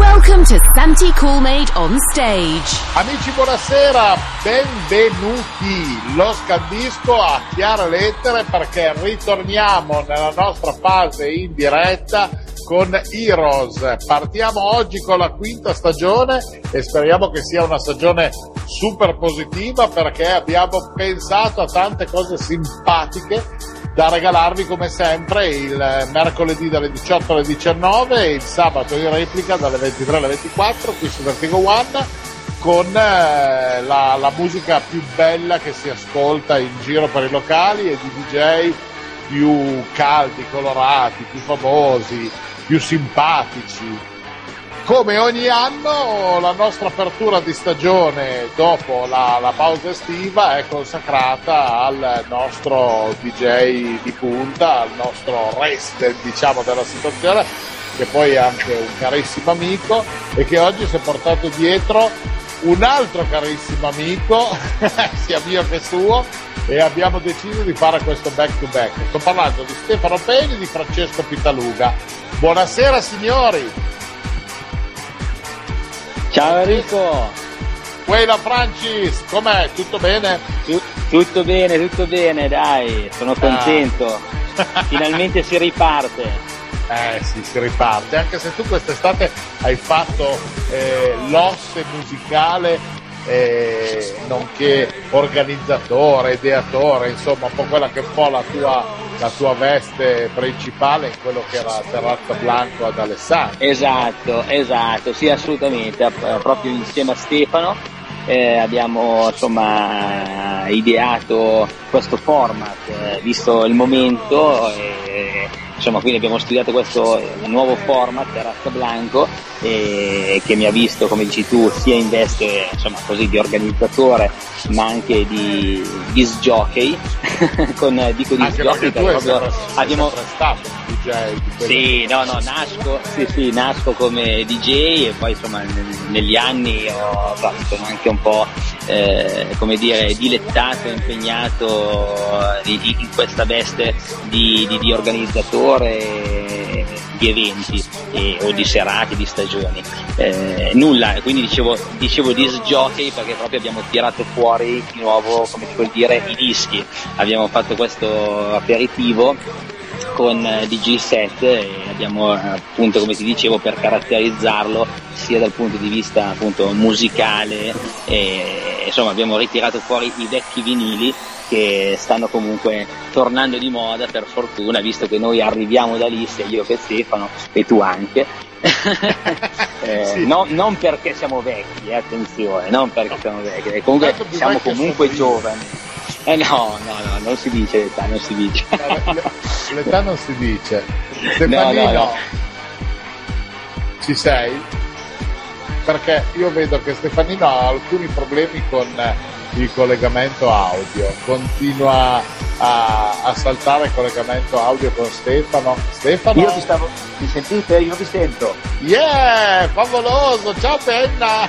Welcome to Santi Coolmade on stage. Amici, buonasera, benvenuti. Lo scandisco a chiare lettere perché ritorniamo nella nostra fase in diretta con Heroes. Partiamo oggi con la quinta stagione e speriamo che sia una stagione super positiva perché abbiamo pensato a tante cose simpatiche da regalarvi come sempre il mercoledì dalle 18 alle 19 e il sabato in replica dalle 23 alle 24 qui su Vertigo One con eh, la, la, musica più bella che si ascolta in giro per i locali e di DJ più caldi, colorati, più famosi, più simpatici, come ogni anno la nostra apertura di stagione dopo la, la, pausa estiva è consacrata al nostro DJ di punta, al nostro rest diciamo della situazione che poi è anche un carissimo amico e che oggi si è portato dietro un altro carissimo amico sia mio che suo e abbiamo deciso di fare questo back to back. Sto parlando di Stefano Peni e di Francesco Pitaluga. Buonasera signori! Ciao Enrico! Quella Francis, com'è? Tutto bene? Tut- tutto bene, tutto bene, dai, sono contento. Ah. Finalmente si riparte. Eh sì, si riparte, anche se tu quest'estate hai fatto eh, l'osse musicale eh, nonché organizzatore, ideatore, insomma un po' quella che è un po' la tua, la tua veste principale in quello che era Terrazza Blanco ad Alessandro. Esatto, esatto, sì assolutamente, eh, proprio insieme a Stefano eh, abbiamo insomma ideato questo format, eh, visto il momento. Eh, insomma, quindi abbiamo studiato questo nuovo format, Razza Blanco, eh, che mi ha visto, come dici tu, sia in veste insomma, così, di organizzatore, ma anche di disc jockey, con dico disc jockey perché proprio abbiamo stato DJ sì, no, no, nasco, sì, sì, nasco come DJ e poi insomma negli anni ho, sono anche un po' eh, come dire dilettato, impegnato in, in questa veste di, di, di organizzatore di eventi eh, o di serate, di stagioni. Eh, nulla, quindi dicevo, dicevo disc jockey perché proprio abbiamo tirato fuori di nuovo, come si può dire, i dischi. Abbiamo fatto questo aperitivo con eh, DJ7 e abbiamo appunto come ti dicevo per caratterizzarlo sia dal punto di vista appunto musicale e insomma abbiamo ritirato fuori i vecchi vinili che stanno comunque tornando di moda per fortuna visto che noi arriviamo da lì sia io che Stefano e tu anche eh, sì. no, non perché siamo vecchi, eh, attenzione, non perché siamo vecchi, comunque siamo comunque giovani. Eh no, no, no, non si dice l'età, non si dice. l'età non si dice. Stefanino, no, no, no. ci sei? Perché io vedo che Stefanino ha alcuni problemi con il collegamento audio, continua a, a saltare il collegamento audio con Stefano. Stefano? Io ti stavo, mi sentite? Io vi sento. Yeah, favoloso, ciao Penna!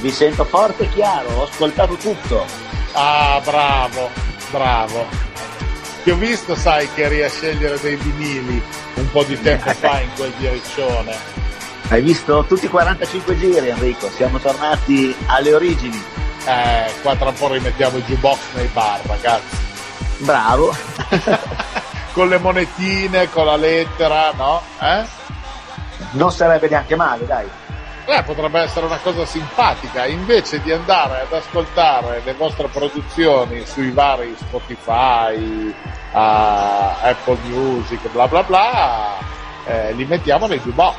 Vi sento forte e chiaro, ho ascoltato tutto. Ah, bravo, bravo. Ti ho visto, sai, che eri a scegliere dei vinili un po' di tempo fa in quel diriccione. Hai visto tutti i 45 giri, Enrico? Siamo tornati alle origini. Eh, qua tra un po' rimettiamo i jukebox nei bar, ragazzi. Bravo. con le monetine, con la lettera, no? Eh? Non sarebbe neanche male, dai. Beh, potrebbe essere una cosa simpatica, invece di andare ad ascoltare le vostre produzioni sui vari Spotify, uh, Apple Music, bla bla bla, eh, li mettiamo nei jukebox.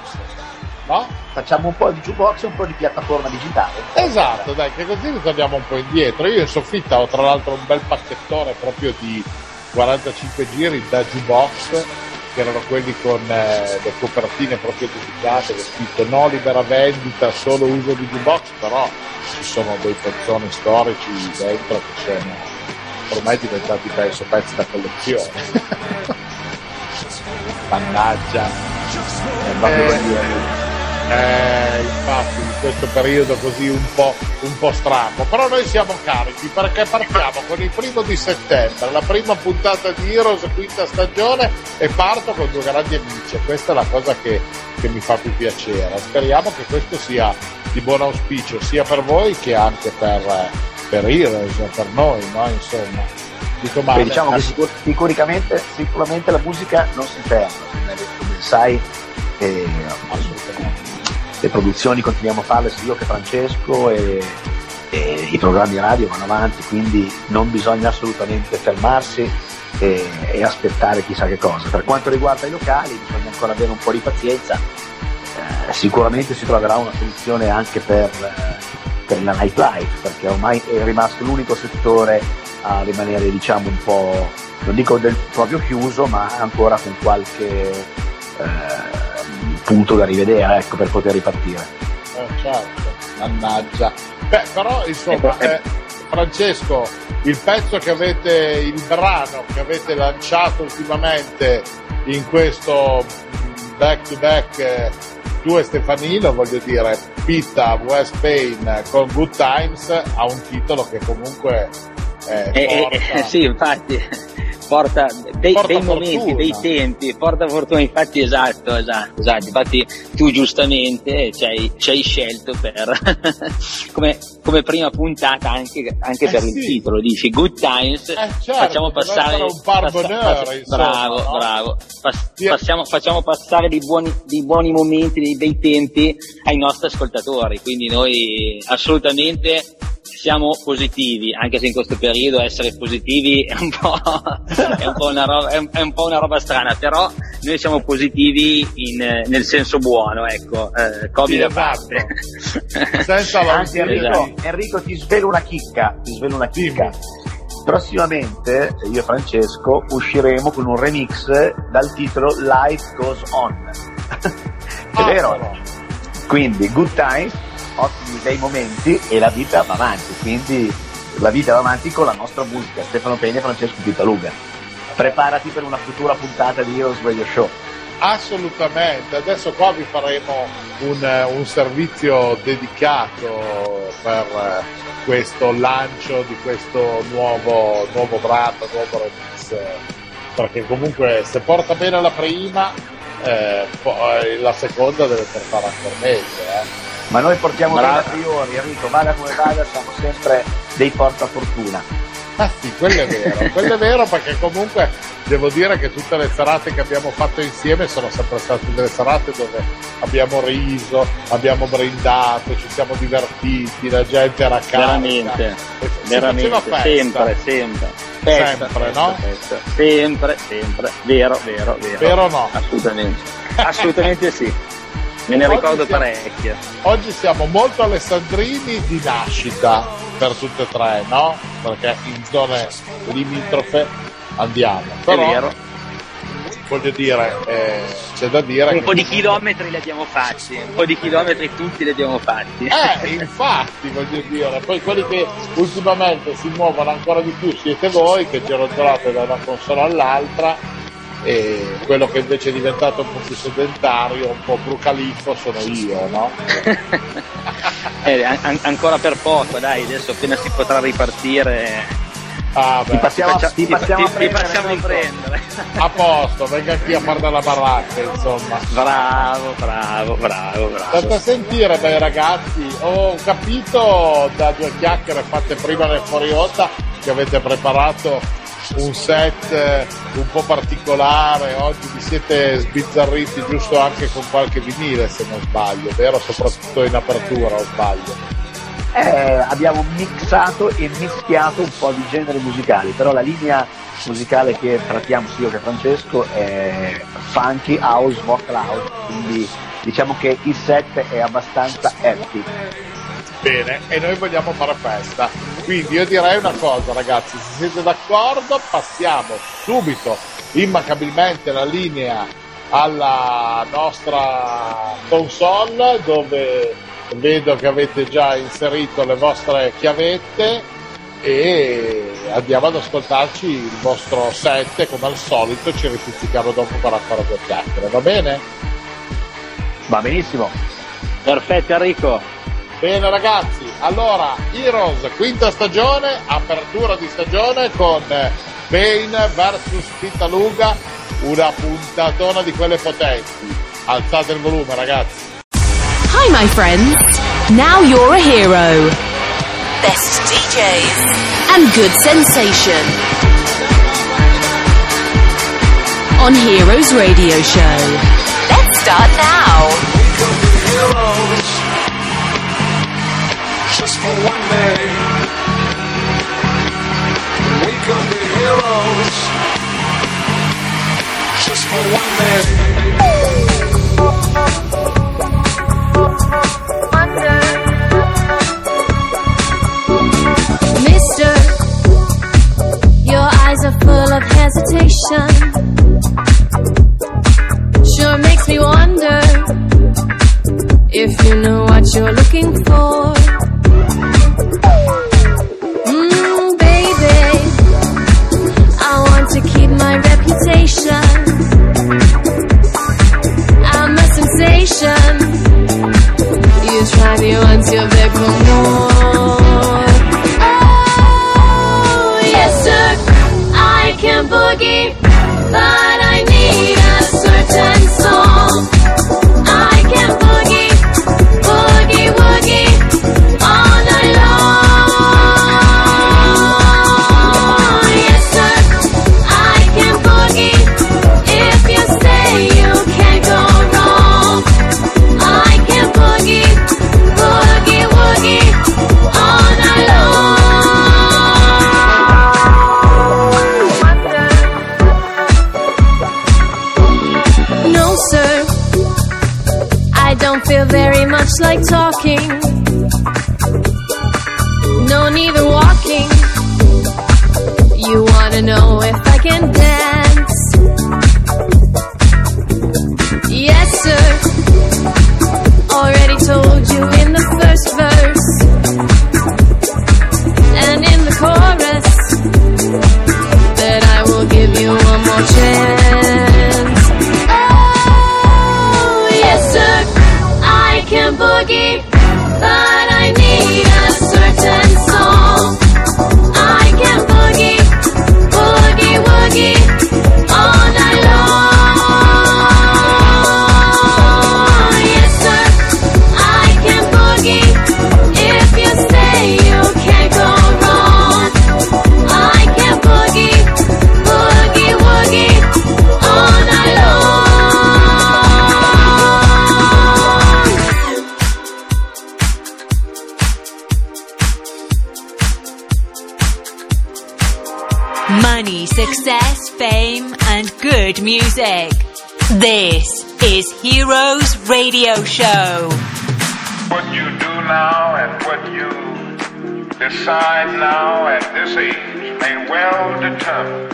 No? Facciamo un po' di jukebox e un po' di piattaforma digitale. Esatto, dai, che così ritorniamo un po' indietro. Io in soffitta ho tra l'altro un bel pacchettone proprio di 45 giri da jukebox che erano quelli con eh, le copertine proprio dedicate, che scritto no libera vendita, solo uso di jukebox, però ci sono dei pezzoni storici dentro che sono ormai diventati penso pezzi da collezione. Mannaggia. Eh, eh, infatti in questo periodo così un po', un po' strano, però noi siamo carichi perché partiamo con il primo di settembre, la prima puntata di Heroes, quinta stagione e parto con due grandi amici, questa è la cosa che, che mi fa più piacere, speriamo che questo sia di buon auspicio sia per voi che anche per, per Heroes, per noi, no? insomma. Dico male. Beh, diciamo che sicur- sicuramente, sicuramente la musica non si ferma, come sai, e, assolutamente le produzioni continuiamo a farle sia io che Francesco e, e, i programmi radio vanno avanti, quindi non bisogna assolutamente fermarsi e, e, aspettare chissà che cosa. Per quanto riguarda i locali bisogna ancora avere un po' di pazienza, eh, sicuramente si troverà una soluzione anche per, per la nightlife, perché ormai è rimasto l'unico settore a rimanere diciamo un po', non dico del proprio chiuso, ma ancora con qualche... Eh, punto da rivedere ecco, per poter ripartire. Eh, certo, mannaggia. Beh, però insomma, eh, Francesco, il pezzo che avete, il brano che avete lanciato ultimamente in questo back to back eh, tu e Stefanino, voglio dire, Pitta, West Pain con Good Times ha un titolo che comunque eh, eh, eh, sì, infatti porta dei, porta dei momenti, dei tempi, porta fortuna, infatti esatto, esatto, esatto. infatti tu giustamente ci hai, ci hai scelto per, come, come, prima puntata anche, anche eh per sì. il titolo, dici Good Times, eh certo, facciamo passare... Un passa, passa, insomma, bravo, no? bravo, Pass, passiamo, facciamo passare dei buoni, dei buoni momenti, dei, dei tempi ai nostri ascoltatori, quindi noi assolutamente siamo positivi, anche se in questo periodo essere positivi è un po', è un po, una, roba, è un, è un po una roba strana, però noi siamo positivi in, nel senso buono, ecco, eh, Covid sì, a parte. Esatto. Senza Anzi, Enrico, esatto. Enrico, ti svelo una chicca, ti svelo una chicca. Prossimamente io e Francesco usciremo con un remix dal titolo Life Goes On. è ah, vero? Quindi Good Times ottimi bei momenti e la vita va avanti, quindi la vita va avanti con la nostra musica, Stefano Pegna e Francesco Pitaluga. Preparati per una futura puntata di Heroes Radio Show. Assolutamente, adesso qua vi faremo un, un servizio dedicato per eh, questo lancio di questo nuovo, nuovo brano, nuovo remix, perché comunque se porta bene la prima, eh, poi la seconda deve portare ancora meglio. Eh ma noi portiamo Bravo. a priori, Enrico, vada come vada, siamo sempre dei portafortuna. Ah sì, quello è vero, quello è vero perché comunque devo dire che tutte le serate che abbiamo fatto insieme sono sempre state delle serate dove abbiamo riso, abbiamo brindato, ci siamo divertiti, la gente era carica. Veramente, veramente, sempre, sempre. Festa, sempre, festa, no? Festa. Sempre, sempre, vero, vero, vero. Vero o no? Assolutamente, assolutamente sì. Me ne ricordo siamo, parecchie. Oggi siamo molto alessandrini di nascita per tutte e tre, no? Perché in zone limitrofe andiamo. Però, È vero. Voglio dire, eh, c'è da dire. Un po' di chilometri li abbiamo fatti, un po' di chilometri tutti li abbiamo fatti. Eh, infatti, voglio dire, poi quelli che ultimamente si muovono ancora di più siete voi che gironzolate da una console all'altra e quello che invece è diventato un po' più sedentario, un po' brucaliffo sono io, no? eh, an- ancora per poco, dai, adesso appena si potrà ripartire. Ah, beh. Ti passiamo, faccia, ti, passiamo, ti, a, prendere, passiamo a prendere. A posto, venga qui a fare dalla baracca, insomma. Bravo, bravo, bravo, bravo. State a sentire, beh ragazzi, ho capito da due chiacchiere fatte prima nel fuori onda che avete preparato un set eh, un po' particolare, oggi vi siete sbizzarriti giusto anche con qualche vinile se non sbaglio, vero? Soprattutto in apertura o sbaglio? Eh, abbiamo mixato e mischiato un po' di generi musicali, però la linea musicale che trattiamo sia io che Francesco è funky, house, vocal house, quindi diciamo che il set è abbastanza happy. Bene, e noi vogliamo fare festa. Quindi io direi una cosa ragazzi, se siete d'accordo passiamo subito immancabilmente la linea alla nostra console dove vedo che avete già inserito le vostre chiavette e andiamo ad ascoltarci il vostro set come al solito ci ripizzichiamo dopo per ancora due chiacchiere va bene? va benissimo perfetto Enrico Bene ragazzi, allora Heroes, quinta stagione, apertura di stagione con eh, Bane vs Pitaluga, una puntatona di quelle potenti. Alzate il volume ragazzi. Hi my friends, now you're a hero. Best DJs and good sensation. On Heroes Radio Show. Let's start now. just for one day. We could be heroes just for one day. Mister, your eyes are full of hesitation. Sure makes me wonder if you know what you're looking for. silence money, success, fame, and good music. This is Heroes Radio Show. What you do now and what you decide now at this age may well determine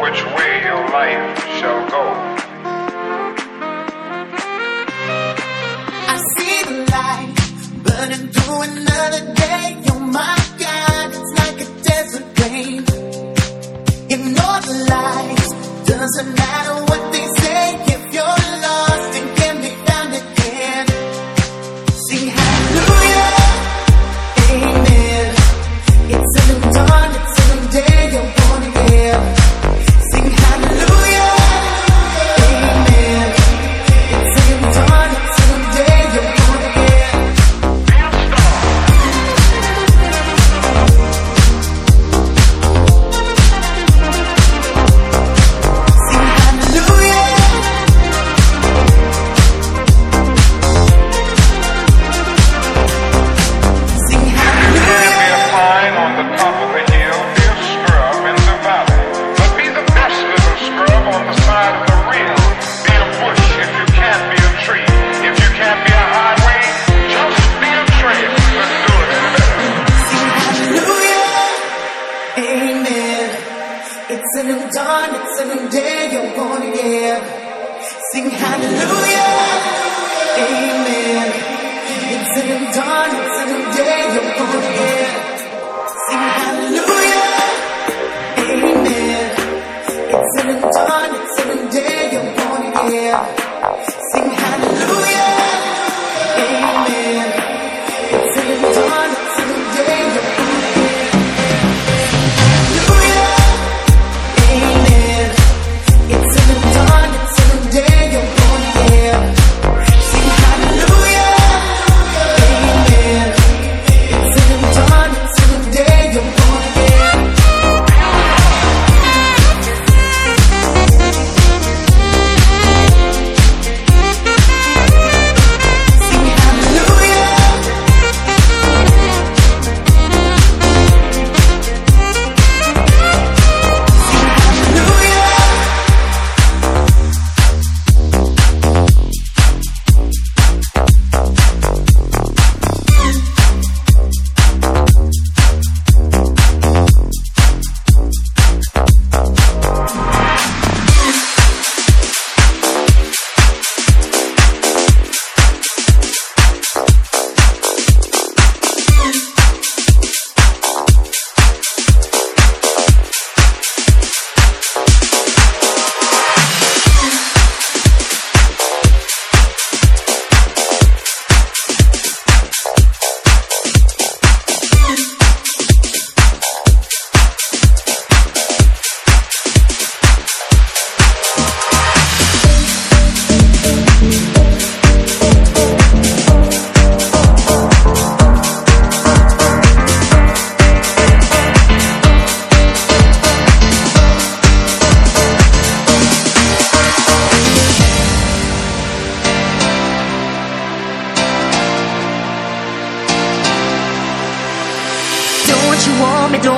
which way your life shall go. I see the light burning through another day. Oh my God, there's a. Ignore the lies. Doesn't matter what they say. Sing hallelujah.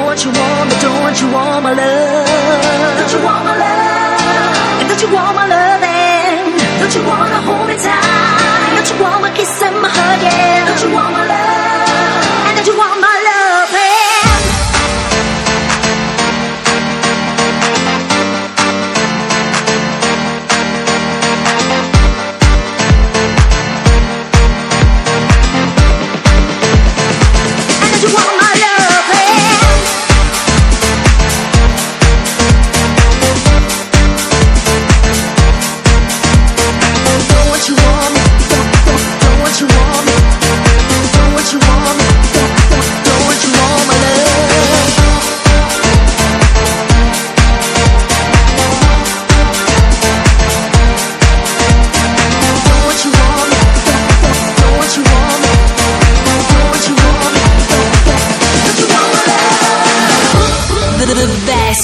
Don't you want me? Don't you want my love? Don't you want my love? Don't you want my love?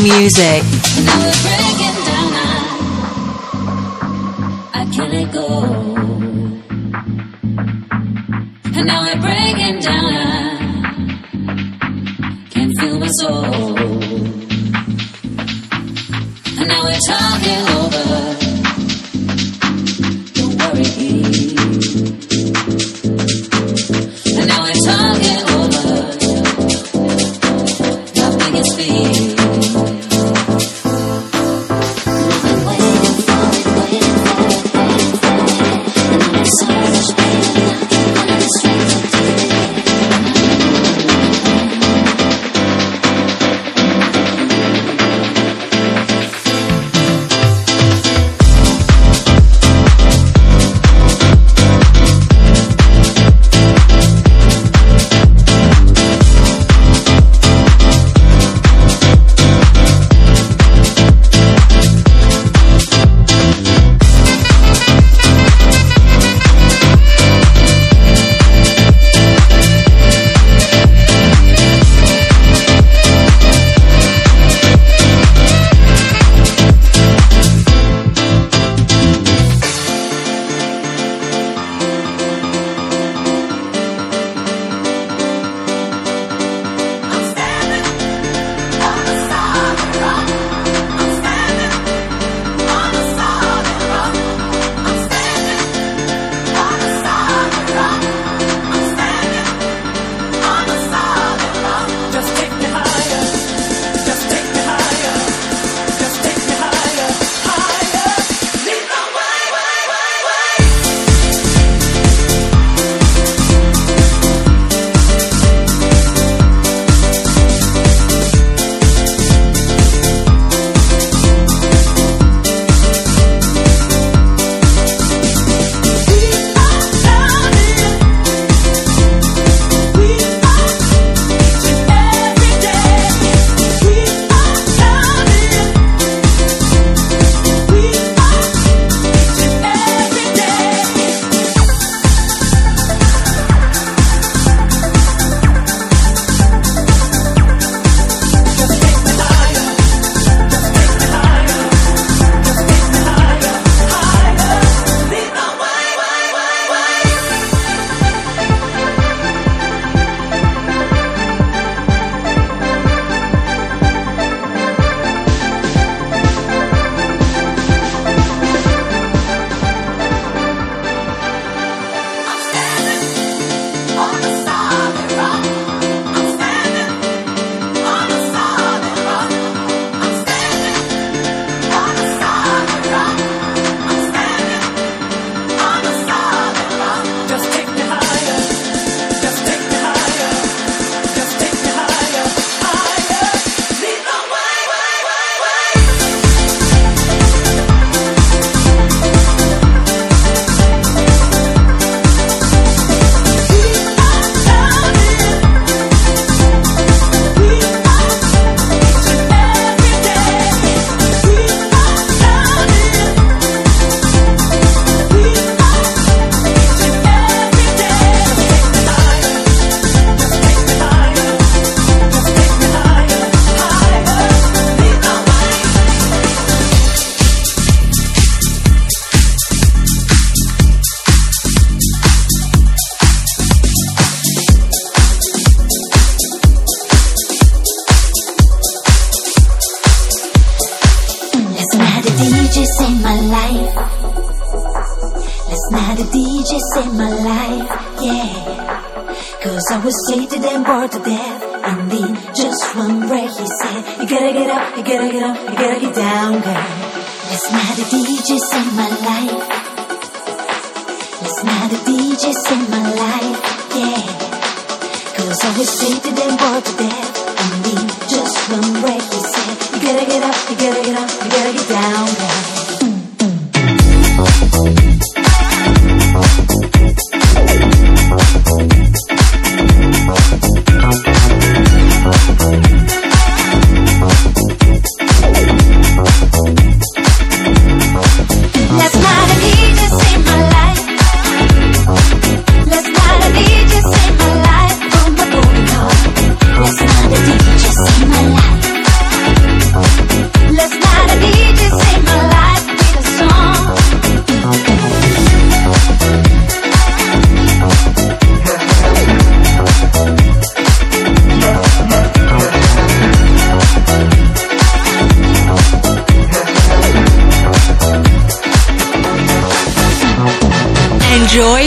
Music.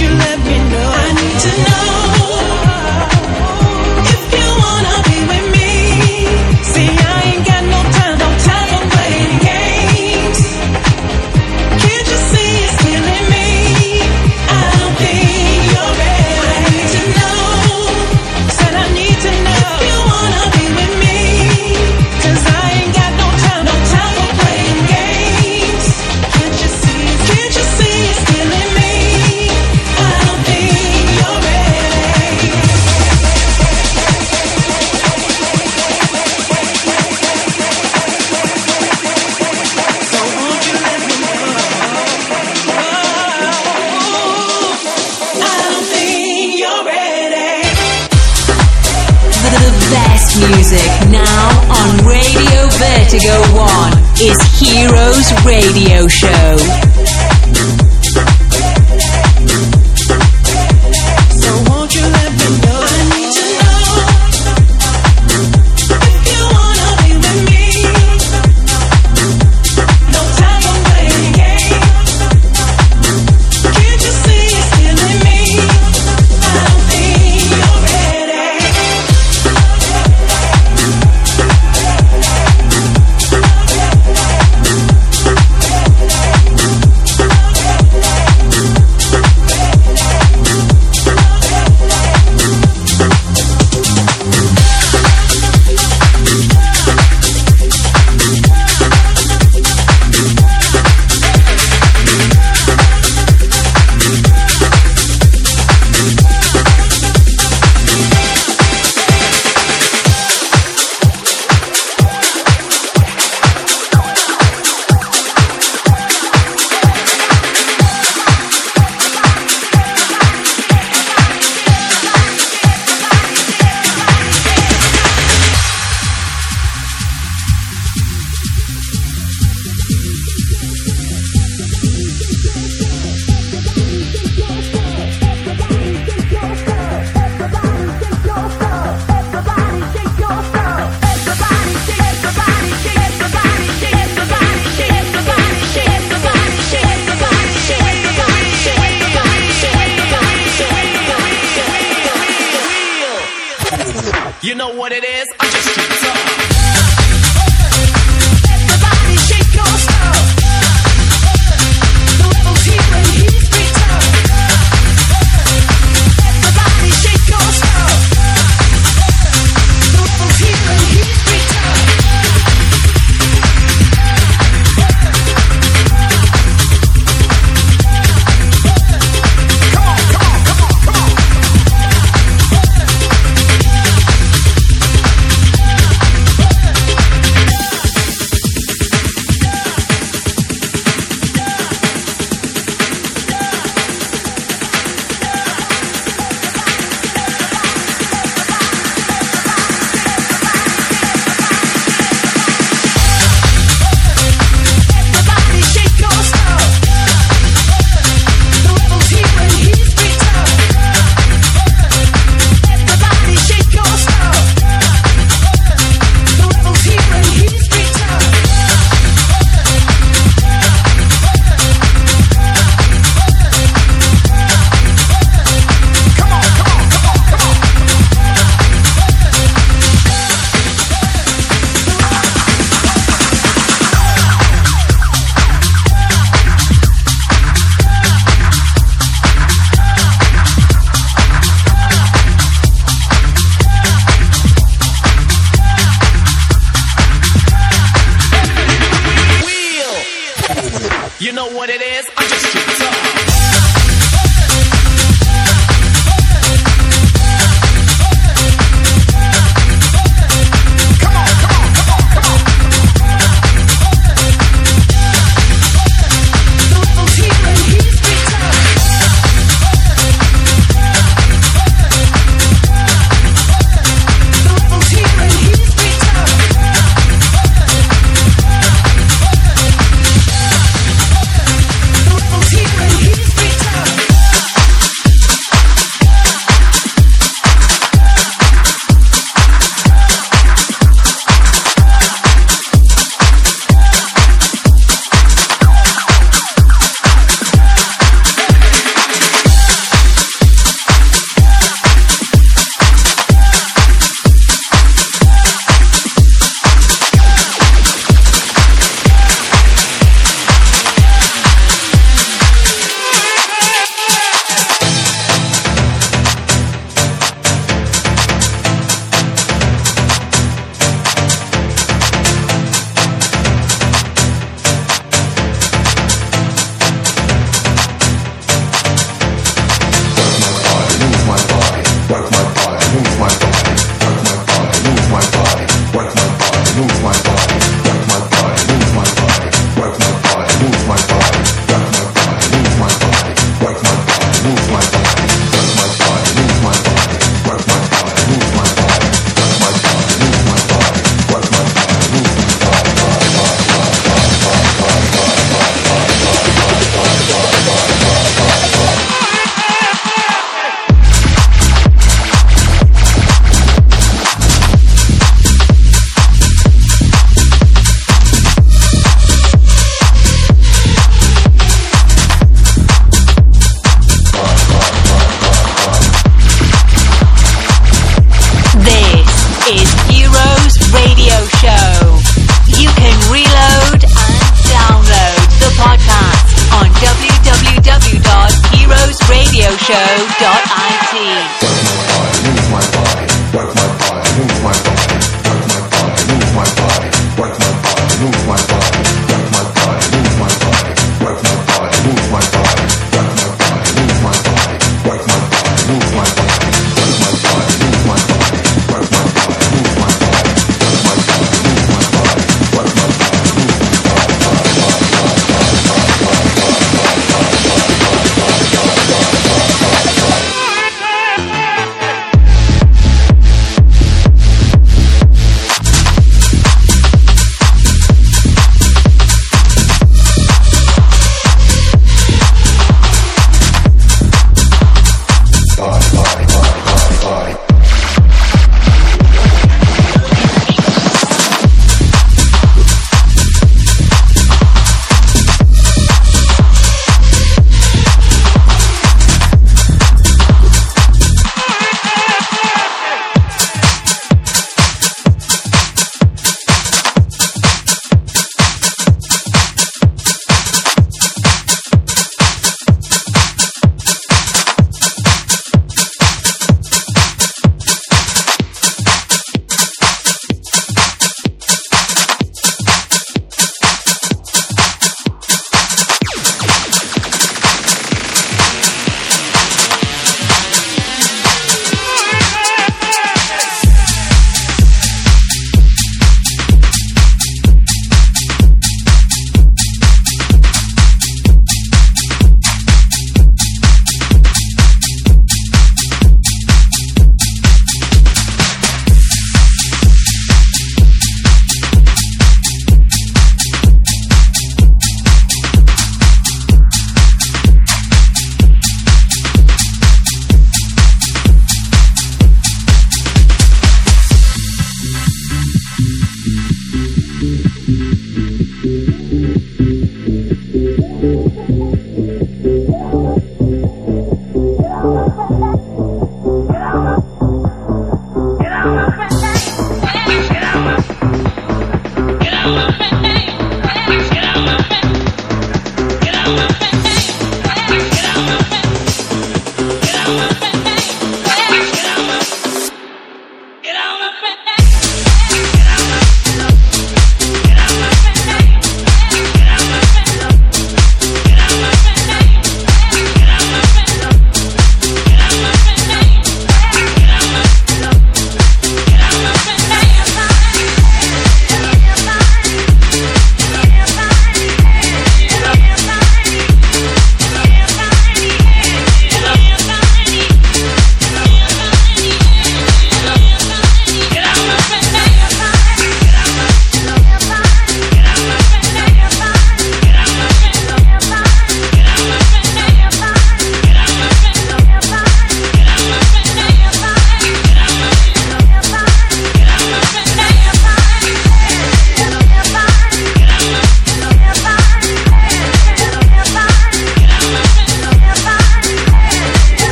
you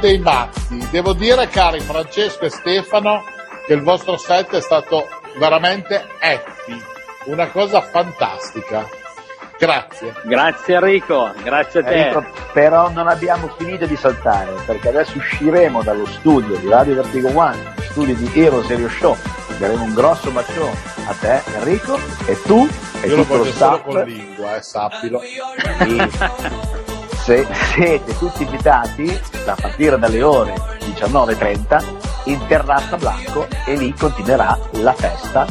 Dei matti. Devo dire, cari Francesco e Stefano, che il vostro set è stato veramente happy, una cosa fantastica. Grazie. Grazie Enrico, grazie a te. Enrico, però non abbiamo finito di saltare perché adesso usciremo dallo studio di Radio Vertigo One, studio di Hero Serio Show. Daremo un grosso bacione a te Enrico e tu e Io lo tutto lo voglio solo staff. con lingua, eh, sappilo. Sì. Se siete tutti invitati a partire dalle ore 19.30 in Terrazza Blanco e lì continuerà la festa.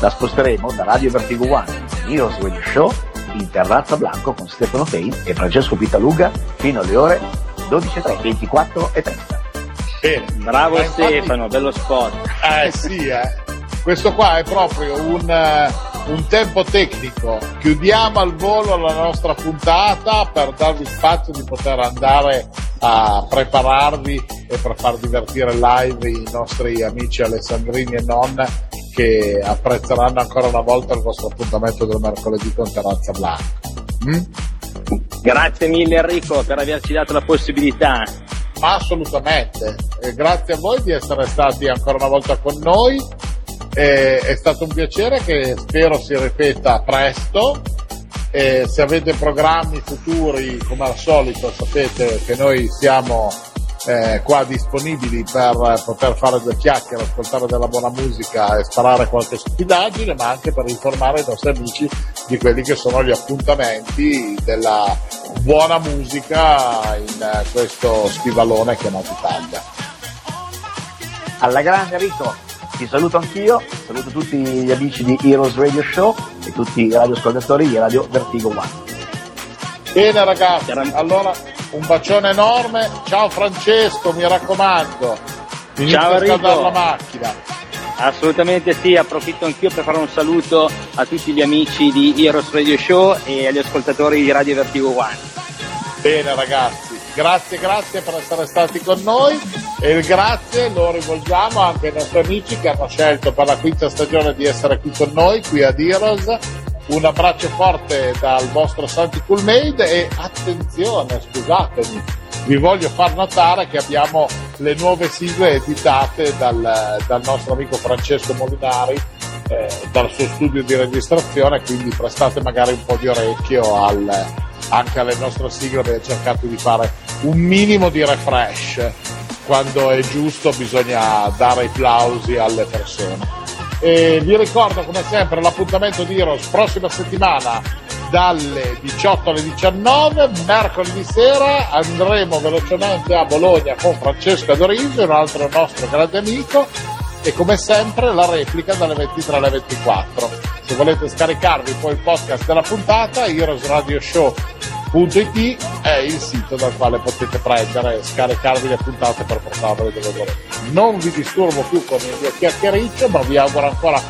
La sposteremo da Radio Vertigo One, Heroes Radio Show, in Terrazza Blanco con Stefano Fein e Francesco Pitaluga fino alle ore 12.30, 24 e 30. Bene. Bravo infatti- Stefano, bello spot. Eh sì, eh. Questo qua è proprio un, eh, un tempo tecnico. Chiudiamo al volo la nostra puntata per darvi spazio di poter andare a prepararvi e per far divertire live i nostri amici alessandrini e non che apprezzeranno ancora una volta il vostro appuntamento del mercoledì con Terrazza Blanca. Mm? Grazie mille Enrico per averci dato la possibilità. Assolutamente, Eh, grazie a voi di essere stati ancora una volta con noi, Eh, è stato un piacere che spero si ripeta presto, Eh, se avete programmi futuri come al solito sapete che noi siamo eh, qua disponibili per poter fare due chiacchiere, ascoltare della buona musica e sparare qualche stupidaggine, ma anche per informare i nostri amici di quelli che sono gli appuntamenti della buona musica in questo stivalone chiamato Italia. Alla grande Enrico, ti saluto anch'io, saluto tutti gli amici di Heroes Radio Show e tutti i radioascoltatori di Radio Vertigo One. Bene ragazzi, allora un bacione enorme, ciao Francesco, mi raccomando, inizia Ciao, a scaldare la macchina. Assolutamente sì, approfitto anch'io per fare un saluto a tutti gli amici di Heroes Radio Show e agli ascoltatori di Radio Vertigo One. Bene ragazzi, grazie, grazie per essere stati con noi e il grazie lo rivolgiamo anche ai nostri amici che hanno scelto per la quinta stagione di essere qui con noi, qui ad Heroes. Un abbraccio forte dal vostro Santi Coolmade e attenzione, scusatemi, vi voglio far notare che abbiamo le nuove sigle editate dal, dal nostro amico Francesco Molinari eh, dal suo studio di registrazione, quindi prestate magari un po' di orecchio al, anche alle nostre sigle abbiamo cercato di fare un minimo di refresh. Quando è giusto bisogna dare i plausi alle persone. E vi ricordo come sempre l'appuntamento di Heroes prossima settimana dalle 18 alle 19 mercoledì sera andremo velocemente a Bologna con Francesco Dorisio un altro nostro grande amico. E come sempre la replica dalle 23 alle 24 se volete scaricarvi poi il podcast della puntata heroesradioshow.it è il sito dal quale potete prendere e scaricarvi le puntate per portarvele dove volete non vi disturbo più con il mio chiacchiericcio ma vi auguro ancora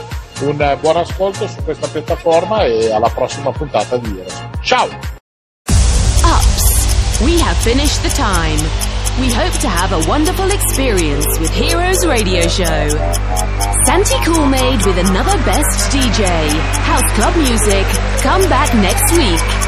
un buon ascolto su questa piattaforma e alla prossima puntata di Heroes ciao Ups, we have finished the time. We hope to have a wonderful experience with Heroes Radio Show. Santi Coolmade with another best DJ. House Club Music. Come back next week.